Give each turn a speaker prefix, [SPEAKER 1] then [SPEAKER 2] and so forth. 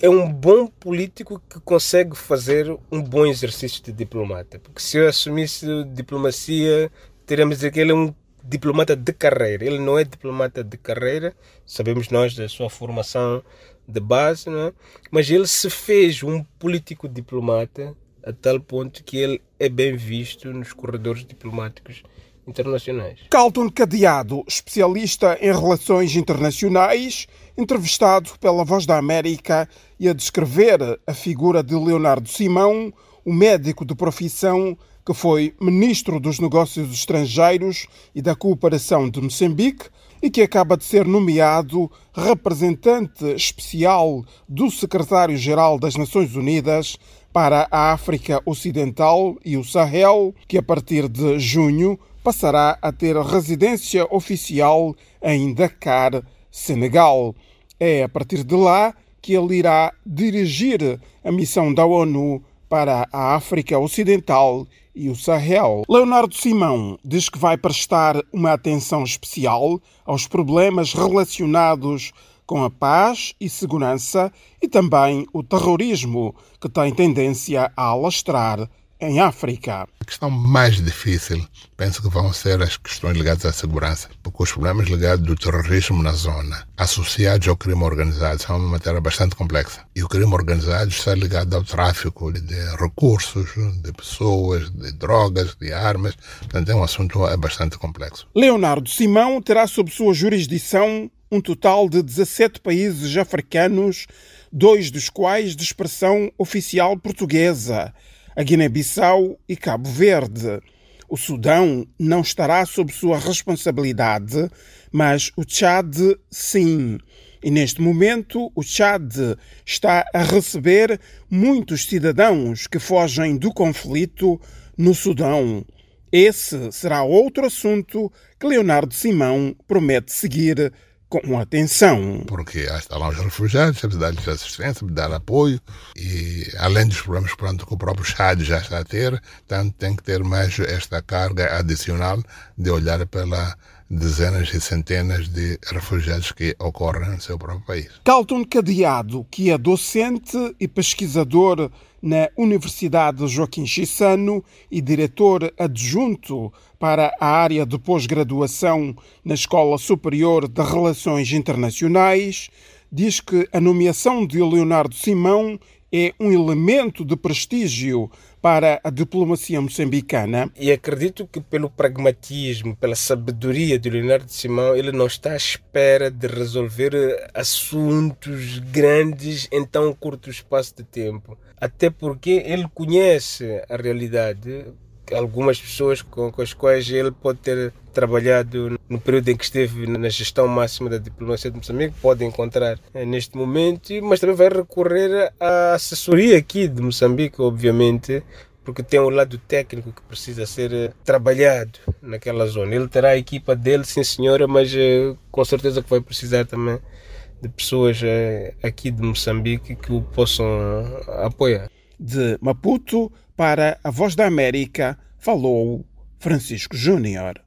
[SPEAKER 1] é um bom político que consegue fazer um bom exercício de diplomata. Porque se eu assumisse diplomacia, teríamos dizer que ele é um diplomata de carreira. Ele não é diplomata de carreira, sabemos nós da sua formação de base, não é? mas ele se fez um político diplomata a tal ponto que ele é bem visto nos corredores diplomáticos internacionais.
[SPEAKER 2] Calton Cadeado, especialista em relações internacionais, entrevistado pela Voz da América e a descrever a figura de Leonardo Simão, o médico de profissão que foi ministro dos Negócios Estrangeiros e da Cooperação de Moçambique e que acaba de ser nomeado representante especial do secretário-geral das Nações Unidas para a África Ocidental e o Sahel, que a partir de junho passará a ter residência oficial em Dakar, Senegal. É a partir de lá que ele irá dirigir a missão da ONU para a África Ocidental e o Sahel. Leonardo Simão diz que vai prestar uma atenção especial aos problemas relacionados com a paz e segurança e também o terrorismo, que tem tendência a alastrar em África.
[SPEAKER 3] A questão mais difícil, penso que vão ser as questões ligadas à segurança, porque os problemas ligados ao terrorismo na zona, associados ao crime organizado, são uma matéria bastante complexa. E o crime organizado está ligado ao tráfico de recursos, de pessoas, de drogas, de armas. Portanto, é um assunto bastante complexo.
[SPEAKER 2] Leonardo Simão terá sob sua jurisdição um total de 17 países africanos, dois dos quais de expressão oficial portuguesa a Guiné-Bissau e Cabo Verde. O Sudão não estará sob sua responsabilidade, mas o Chad sim. E neste momento, o Chad está a receber muitos cidadãos que fogem do conflito no Sudão. Esse será outro assunto que Leonardo Simão promete seguir com atenção.
[SPEAKER 3] Porque há lá os refugiados, temos de dar-lhes assistência, de dar apoio e além dos problemas pronto, que o próprio Chad já está a ter, tanto tem que ter mais esta carga adicional de olhar pela dezenas e centenas de refugiados que ocorrem no seu próprio país.
[SPEAKER 2] Calton Cadeado, que é docente e pesquisador na Universidade Joaquim Chissano e diretor adjunto para a área de pós-graduação na Escola Superior de Relações Internacionais, diz que a nomeação de Leonardo Simão é um elemento de prestígio para a diplomacia moçambicana.
[SPEAKER 1] E acredito que pelo pragmatismo, pela sabedoria de Leonardo Simão, ele não está à espera de resolver assuntos grandes em tão curto espaço de tempo. Até porque ele conhece a realidade algumas pessoas com, com, as quais ele pode ter trabalhado no período em que esteve na gestão máxima da diplomacia de Moçambique, pode encontrar eh, neste momento, mas também vai recorrer à assessoria aqui de Moçambique, obviamente, porque tem um lado técnico que precisa ser eh, trabalhado naquela zona. Ele terá a equipa dele, sim senhora, mas eh, com certeza que vai precisar também de pessoas aqui de Moçambique que o possam apoiar.
[SPEAKER 2] De Maputo, para a Voz da América, falou Francisco Júnior.